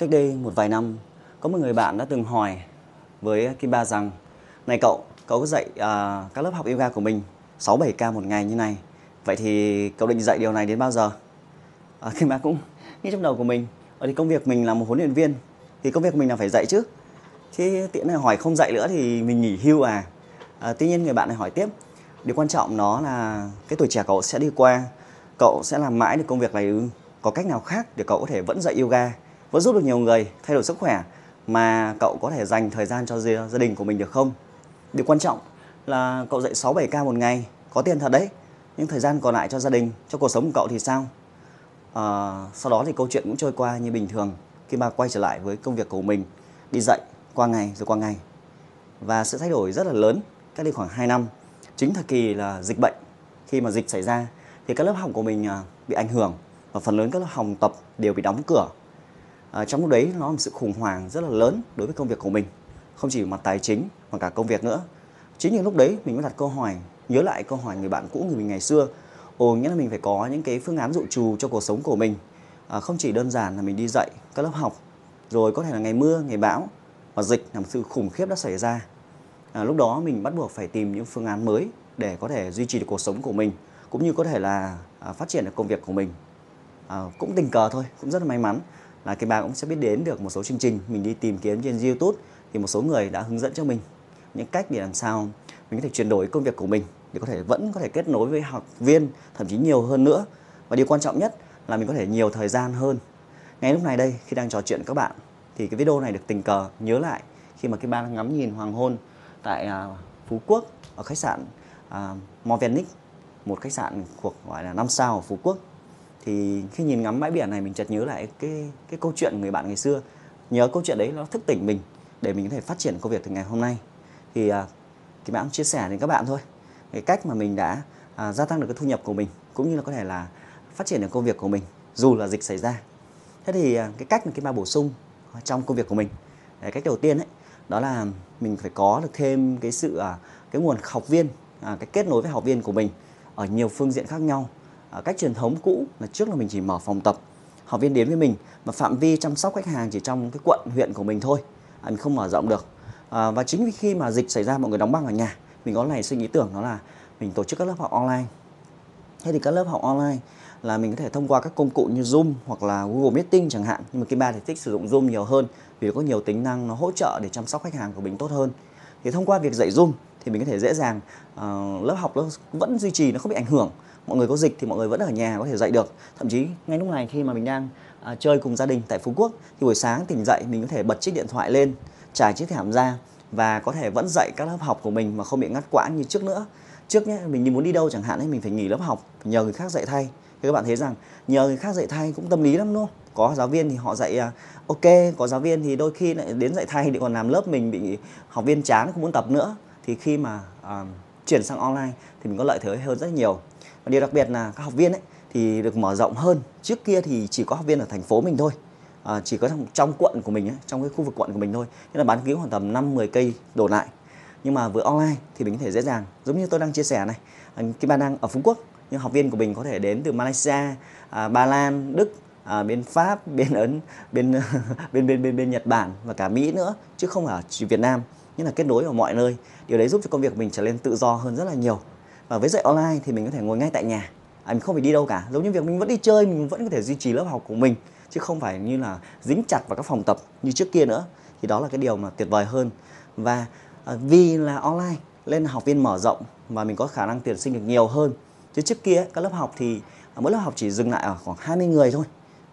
Cách đây một vài năm, có một người bạn đã từng hỏi với Kim Ba rằng Này cậu, cậu có dạy à, các lớp học yoga của mình 6-7k một ngày như này Vậy thì cậu định dạy điều này đến bao giờ? À, Kim Ba cũng nghĩ trong đầu của mình Ở thì công việc mình là một huấn luyện viên Thì công việc mình là phải dạy chứ. Thế tiện này hỏi không dạy nữa thì mình nghỉ hưu à, à Tuy nhiên người bạn này hỏi tiếp Điều quan trọng nó là cái tuổi trẻ cậu sẽ đi qua Cậu sẽ làm mãi được công việc này Có cách nào khác để cậu có thể vẫn dạy yoga vẫn giúp được nhiều người thay đổi sức khỏe Mà cậu có thể dành thời gian cho gia đình của mình được không? Điều quan trọng là cậu dạy 6-7k một ngày Có tiền thật đấy. Nhưng thời gian còn lại cho gia đình, cho cuộc sống của cậu thì sao? À, Sau đó thì câu chuyện cũng trôi qua như bình thường Khi mà quay trở lại với công việc của mình Đi dạy qua ngày rồi qua ngày. Và sự thay đổi rất là lớn Cách đây khoảng 2 năm. Chính thời kỳ là dịch bệnh. Khi mà dịch xảy ra thì các lớp học của mình à, bị ảnh hưởng và phần lớn các lớp học tập đều bị đóng cửa à, trong lúc đấy nó là một sự khủng hoảng rất là lớn đối với công việc của mình không chỉ mặt tài chính mà cả công việc nữa. Chính những lúc đấy mình mới đặt câu hỏi nhớ lại câu hỏi người bạn cũ người mình ngày xưa ồ nghĩa là mình phải có những cái phương án dự trù cho cuộc sống của mình. À, không chỉ đơn giản là mình đi dạy các lớp học rồi có thể là ngày mưa ngày bão và dịch là một sự khủng khiếp đã xảy ra. À, lúc đó mình bắt buộc phải tìm những phương án mới để có thể duy trì được cuộc sống của mình cũng như có thể là à, phát triển được công việc của mình. À, cũng tình cờ thôi cũng rất là may mắn là cái bà cũng sẽ biết đến được một số chương trình. Mình đi tìm kiếm trên YouTube thì một số người đã hướng dẫn cho mình những cách để làm sao mình có thể chuyển đổi công việc của mình để có thể vẫn có thể kết nối với học viên thậm chí nhiều hơn nữa. Và điều quan trọng nhất là mình có thể nhiều thời gian hơn. Ngay lúc này đây khi đang trò chuyện với các bạn thì cái video này được tình cờ nhớ lại khi mà cái ba ngắm nhìn hoàng hôn tại à, Phú Quốc ở khách sạn à, uh, Movenic một khách sạn thuộc gọi là năm sao ở Phú Quốc thì khi nhìn ngắm bãi biển này mình chợt nhớ lại cái cái câu chuyện người bạn ngày xưa. Nhớ câu chuyện đấy nó thức tỉnh mình để mình có thể phát triển công việc từ ngày hôm nay. Thì à, cái bạn chia sẻ đến các bạn thôi. Cái cách mà mình đã à, gia tăng được cái thu nhập của mình cũng như là có thể là phát triển được công việc của mình dù là dịch xảy ra. Thế thì à, cái cách mà cái ba bổ sung trong công việc của mình cách đầu tiên ấy đó là mình phải có được thêm cái sự à, cái nguồn học viên à, cái kết nối với học viên của mình ở nhiều phương diện khác nhau. Ờ, cách truyền thống cũ là trước là mình chỉ mở phòng tập học viên đến với mình mà phạm vi chăm sóc khách hàng chỉ trong cái quận huyện của mình thôi mình không mở rộng được. Ờ, và chính vì khi mà dịch xảy ra mọi người đóng băng ở nhà mình có này suy nghĩ tưởng đó là mình tổ chức các lớp học online. Thế thì các lớp học online là mình có thể thông qua các công cụ như Zoom hoặc là Google Meeting chẳng hạn nhưng mà Kim ba thì thích sử dụng Zoom nhiều hơn vì có nhiều tính năng nó hỗ trợ để chăm sóc khách hàng của mình tốt hơn. Thì thông qua việc dạy Zoom thì mình có thể dễ dàng uh, lớp học nó vẫn duy trì nó không bị ảnh hưởng mọi người có dịch thì mọi người vẫn ở nhà có thể dạy được. Thậm chí ngay lúc này khi mà mình đang à, chơi cùng gia đình tại Phú Quốc thì buổi sáng tỉnh dậy mình có thể bật chiếc điện thoại lên trải chiếc thảm ra và có thể vẫn dạy các lớp học của mình mà không bị ngắt quãng như trước nữa. Trước nhé mình muốn đi đâu chẳng hạn ấy mình phải nghỉ lớp học nhờ người khác dạy thay. Thì các bạn thấy rằng nhờ người khác dạy thay cũng tâm lý lắm đúng không? Có giáo viên thì họ dạy à, ok có giáo viên thì đôi khi lại đến dạy thay thì còn làm lớp mình bị học viên chán không muốn tập nữa. Thì khi mà uh, chuyển sang online thì mình có lợi thế hơn rất nhiều và điều đặc biệt là các học viên ấy thì được mở rộng hơn trước kia thì chỉ có học viên ở thành phố mình thôi à, chỉ có trong, trong quận của mình ấy, trong cái khu vực quận của mình thôi nên là bán kính khoảng tầm 5 10 cây đổ lại nhưng mà với online thì mình có thể dễ dàng giống như tôi đang chia sẻ này cái bạn đang ở Phú Quốc nhưng học viên của mình có thể đến từ Malaysia, à, Ba Lan, Đức à, bên Pháp, bên Ấn, bên bên bên bên bên Nhật Bản và cả Mỹ nữa chứ không ở chỉ Việt Nam. nghĩa là kết nối ở mọi nơi. Điều đấy giúp cho công việc mình trở nên tự do hơn rất là nhiều. Và với dạy online thì mình có thể ngồi ngay tại nhà. À, mình không phải đi đâu cả. Giống như việc mình vẫn đi chơi, mình vẫn có thể duy trì lớp học của mình chứ không phải như là dính chặt vào các phòng tập như trước kia nữa. Thì đó là cái điều mà tuyệt vời hơn. Và à, vì là online nên học viên mở rộng và mình có khả năng tuyển sinh được nhiều hơn. Chứ trước kia các lớp học thì à, mỗi lớp học chỉ dừng lại ở khoảng 20 người thôi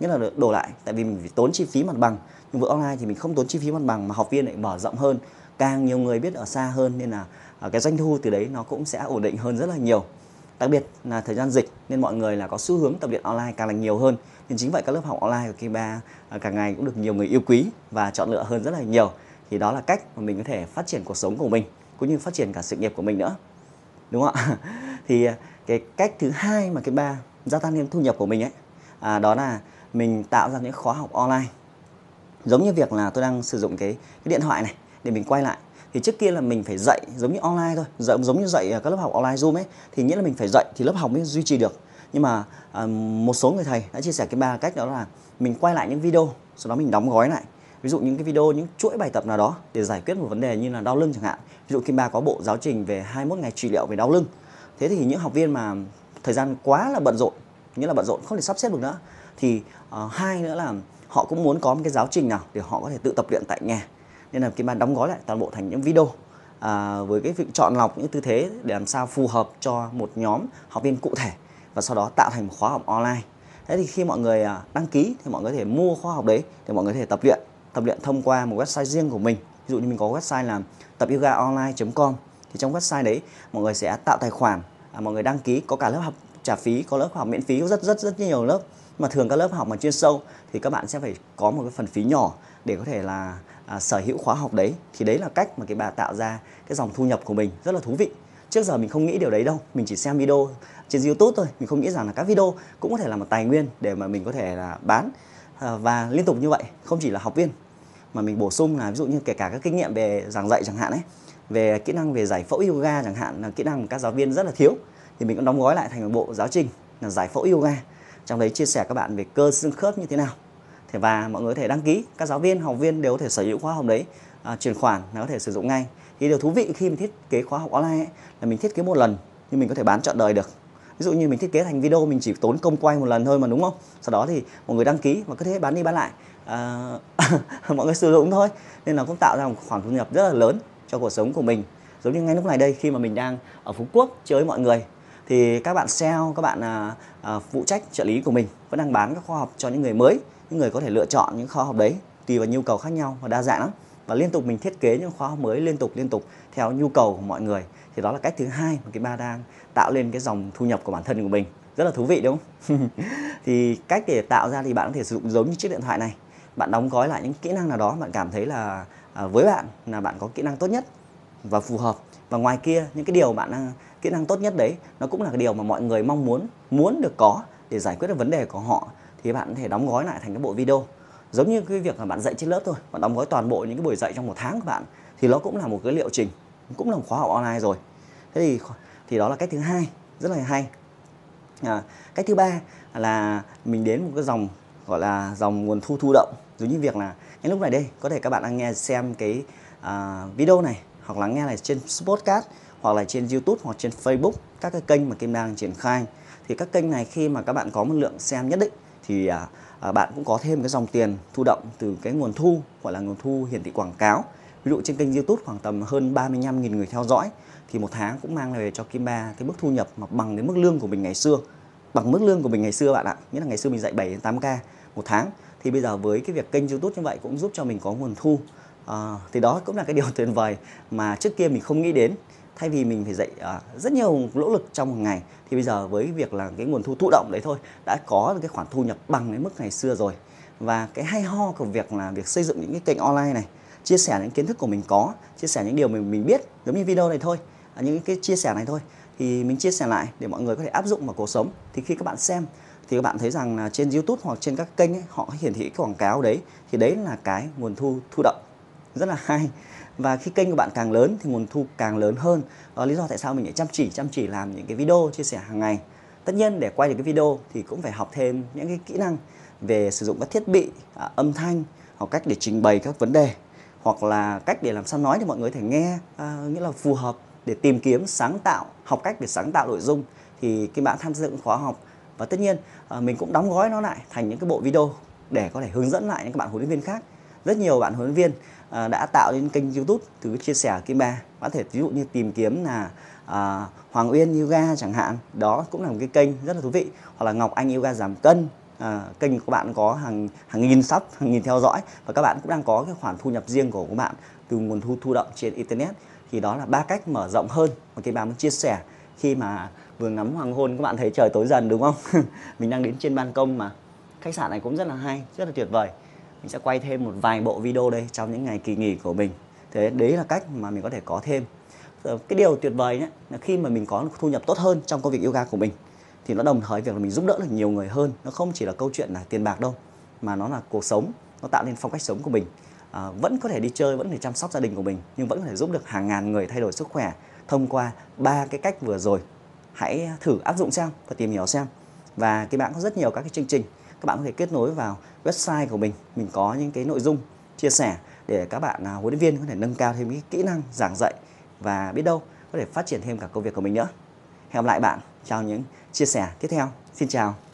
nghĩa là đổ lại tại vì mình phải tốn chi phí mặt bằng nhưng với online thì mình không tốn chi phí mặt bằng mà học viên lại mở rộng hơn càng nhiều người biết ở xa hơn nên là Ờ, cái doanh thu từ đấy nó cũng sẽ ổn định hơn rất là nhiều. Đặc biệt là thời gian dịch nên mọi người là có xu hướng tập luyện online càng là nhiều hơn. Nên chính vậy các lớp học online của Kiba ờ, càng ngày cũng được nhiều người yêu quý và chọn lựa hơn rất là nhiều. Thì đó là cách mà mình có thể phát triển cuộc sống của mình cũng như phát triển cả sự nghiệp của mình nữa. Đúng không ạ? Thì ờ, cái cách thứ hai mà cái ba gia tăng thêm thu nhập của mình ấy à, đó là mình tạo ra những khóa học online. Giống như việc là tôi đang sử dụng cái cái điện thoại này để mình quay lại thì trước kia là mình phải dạy giống như online thôi giống giống như dạy à, các lớp học online zoom ấy. Thì nghĩa là mình phải dạy thì lớp học mới duy trì được. Nhưng mà à, một số người thầy đã chia sẻ cái ba cách đó là mình quay lại những video sau đó mình đóng gói lại. Ví dụ những cái video những chuỗi bài tập nào đó để giải quyết một vấn đề như là đau lưng chẳng hạn. Ví dụ Kim Ba có bộ giáo trình về 21 ngày trị liệu về đau lưng. Thế thì những học viên mà thời gian quá là bận rộn nghĩa là bận rộn không thể sắp xếp được nữa thì uh, hai nữa là họ cũng muốn có một cái giáo trình nào để họ có thể tự tập luyện tại nhà nên là Kim ban đóng gói lại toàn bộ thành những video à, với cái việc chọn lọc những tư thế để làm sao phù hợp cho một nhóm học viên cụ thể và sau đó tạo thành một khóa học online. Thế thì khi mọi người à, đăng ký thì mọi người có thể mua khóa học đấy để mọi người có thể tập luyện tập luyện thông qua một website riêng của mình. Ví dụ như mình có website là tập yoga online.com thì trong website đấy mọi người sẽ tạo tài khoản à, mọi người đăng ký có cả lớp học trả phí có lớp học miễn phí có rất rất rất nhiều lớp mà thường các lớp học mà chuyên sâu thì các bạn sẽ phải có một cái phần phí nhỏ để có thể là à, sở hữu khóa học đấy. Thì đấy là cách mà cái bà tạo ra cái dòng thu nhập của mình rất là thú vị. Trước giờ mình không nghĩ điều đấy đâu mình chỉ xem video trên youtube thôi. Mình không nghĩ rằng là các video cũng có thể là một tài nguyên để mà mình có thể là bán à, và liên tục như vậy. Không chỉ là học viên mà mình bổ sung là ví dụ như kể cả các kinh nghiệm về giảng dạy chẳng hạn ấy về kỹ năng về giải phẫu yoga chẳng hạn là kỹ năng mà các giáo viên rất là thiếu thì mình cũng đóng gói lại thành một bộ giáo trình là giải phẫu yoga trong đấy chia sẻ các bạn về cơ xương khớp như thế nào. Thì và mọi người có thể đăng ký các giáo viên học viên đều có thể sở hữu khóa học đấy à, chuyển khoản là có thể sử dụng ngay. Thì điều thú vị khi mình thiết kế khóa học online ấy, là mình thiết kế một lần nhưng mình có thể bán trọn đời được. Ví dụ như mình thiết kế thành video mình chỉ tốn công quay một lần thôi mà đúng không? Sau đó thì mọi người đăng ký và cứ thế bán đi bán lại. À, mọi người sử dụng thôi. Nên là cũng tạo ra một khoản thu nhập rất là lớn cho cuộc sống của mình. Giống như ngay lúc này đây khi mà mình đang ở phú quốc chơi với mọi người thì các bạn sale các bạn à, à, phụ trách trợ lý của mình vẫn đang bán các khóa học cho những người mới những người có thể lựa chọn những khóa học đấy tùy vào nhu cầu khác nhau và đa dạng lắm. Và liên tục mình thiết kế những khóa học mới liên tục liên tục theo nhu cầu của mọi người. Thì đó là cách thứ hai mà cái ba đang tạo lên cái dòng thu nhập của bản thân của mình. Rất là thú vị đúng không? Thì cách để tạo ra thì bạn có thể sử dụng giống như chiếc điện thoại này. Bạn đóng gói lại những kỹ năng nào đó bạn cảm thấy là à, với bạn là bạn có kỹ năng tốt nhất và phù hợp. Và ngoài kia những cái điều bạn à, kỹ năng tốt nhất đấy nó cũng là cái điều mà mọi người mong muốn muốn được có để giải quyết được vấn đề của họ thì bạn có thể đóng gói lại thành cái bộ video. Giống như cái việc là bạn dạy trên lớp thôi bạn đóng gói toàn bộ những cái buổi dạy trong một tháng của bạn thì nó cũng là một cái liệu trình cũng là một khóa học online rồi. Thế thì thì đó là cách thứ hai rất là hay. À, cách thứ ba là mình đến một cái dòng gọi là dòng nguồn thu thu động. Giống như việc là ngay lúc này đây có thể các bạn đang nghe xem cái uh, video này hoặc lắng nghe này trên podcast hoặc là trên YouTube hoặc trên Facebook các cái kênh mà Kim đang triển khai. Thì các kênh này khi mà các bạn có một lượng xem nhất định thì à, à, bạn cũng có thêm cái dòng tiền thu động từ cái nguồn thu gọi là nguồn thu hiển thị quảng cáo. Ví dụ trên kênh YouTube khoảng tầm hơn 35.000 người theo dõi thì một tháng cũng mang về cho Kim Ba cái mức thu nhập mà bằng đến mức lương của mình ngày xưa. Bằng mức lương của mình ngày xưa bạn ạ nghĩa là ngày xưa mình dạy 7 đến 8k một tháng. Thì bây giờ với cái việc kênh YouTube như vậy cũng giúp cho mình có nguồn thu à, thì đó cũng là cái điều tuyệt vời mà trước kia mình không nghĩ đến. Thay vì mình phải dạy à, rất nhiều nỗ lực trong một ngày thì bây giờ với việc là cái nguồn thu thụ động đấy thôi đã có được cái khoản thu nhập bằng cái mức ngày xưa rồi. Và cái hay ho của việc là việc xây dựng những cái kênh online này chia sẻ những kiến thức của mình có chia sẻ những điều mình mình biết giống như video này thôi à, những cái chia sẻ này thôi thì mình chia sẻ lại để mọi người có thể áp dụng vào cuộc sống. Thì khi các bạn xem thì các bạn thấy rằng là trên YouTube hoặc trên các kênh ấy, họ hiển thị cái quảng cáo đấy thì đấy là cái nguồn thu thu động rất là hay. Và khi kênh của bạn càng lớn thì nguồn thu càng lớn hơn. Đó lý do tại sao mình lại chăm chỉ chăm chỉ làm những cái video chia sẻ hàng ngày. Tất nhiên để quay được cái video thì cũng phải học thêm những cái kỹ năng về sử dụng các thiết bị à, âm thanh hoặc cách để trình bày các vấn đề. Hoặc là cách để làm sao nói thì mọi người thể nghe à, nghĩa là phù hợp để tìm kiếm sáng tạo học cách để sáng tạo nội dung thì cái bạn tham dự khóa học. Và tất nhiên à, mình cũng đóng gói nó lại thành những cái bộ video để có thể hướng dẫn lại những các bạn huấn luyện viên khác rất nhiều bạn huấn luyện viên à, đã tạo nên kênh youtube từ chia sẻ kim ba. Có thể ví dụ như tìm kiếm là à, hoàng uyên yoga chẳng hạn. Đó cũng là một cái kênh rất là thú vị. Hoặc là ngọc anh yoga giảm cân. À, kênh của bạn có hàng hàng nghìn sub hàng nghìn theo dõi. Và các bạn cũng đang có cái khoản thu nhập riêng của các bạn từ nguồn thu thu động trên internet. Thì đó là ba cách mở rộng hơn mà cái bà muốn chia sẻ. Khi mà vừa ngắm hoàng hôn các bạn thấy trời tối dần đúng không? Mình đang đến trên ban công mà. Khách sạn này cũng rất là hay rất là tuyệt vời mình sẽ quay thêm một vài bộ video đây trong những ngày kỳ nghỉ của mình. Thế đấy là cách mà mình có thể có thêm. Ờ, cái điều tuyệt vời nhé là khi mà mình có thu nhập tốt hơn trong công việc yoga của mình thì nó đồng thời việc là mình giúp đỡ được nhiều người hơn. Nó không chỉ là câu chuyện là tiền bạc đâu mà nó là cuộc sống nó tạo nên phong cách sống của mình. À, vẫn có thể đi chơi vẫn có thể chăm sóc gia đình của mình nhưng vẫn có thể giúp được hàng ngàn người thay đổi sức khỏe thông qua ba cái cách vừa rồi. Hãy thử áp dụng xem và tìm hiểu xem. Và cái bạn có rất nhiều các cái chương trình các bạn có thể kết nối vào website của mình. Mình có những cái nội dung chia sẻ để các bạn à, huấn luyện viên có thể nâng cao thêm cái kỹ năng giảng dạy và biết đâu có thể phát triển thêm cả công việc của mình nữa. Hẹn gặp lại bạn trong những chia sẻ tiếp theo. Xin chào.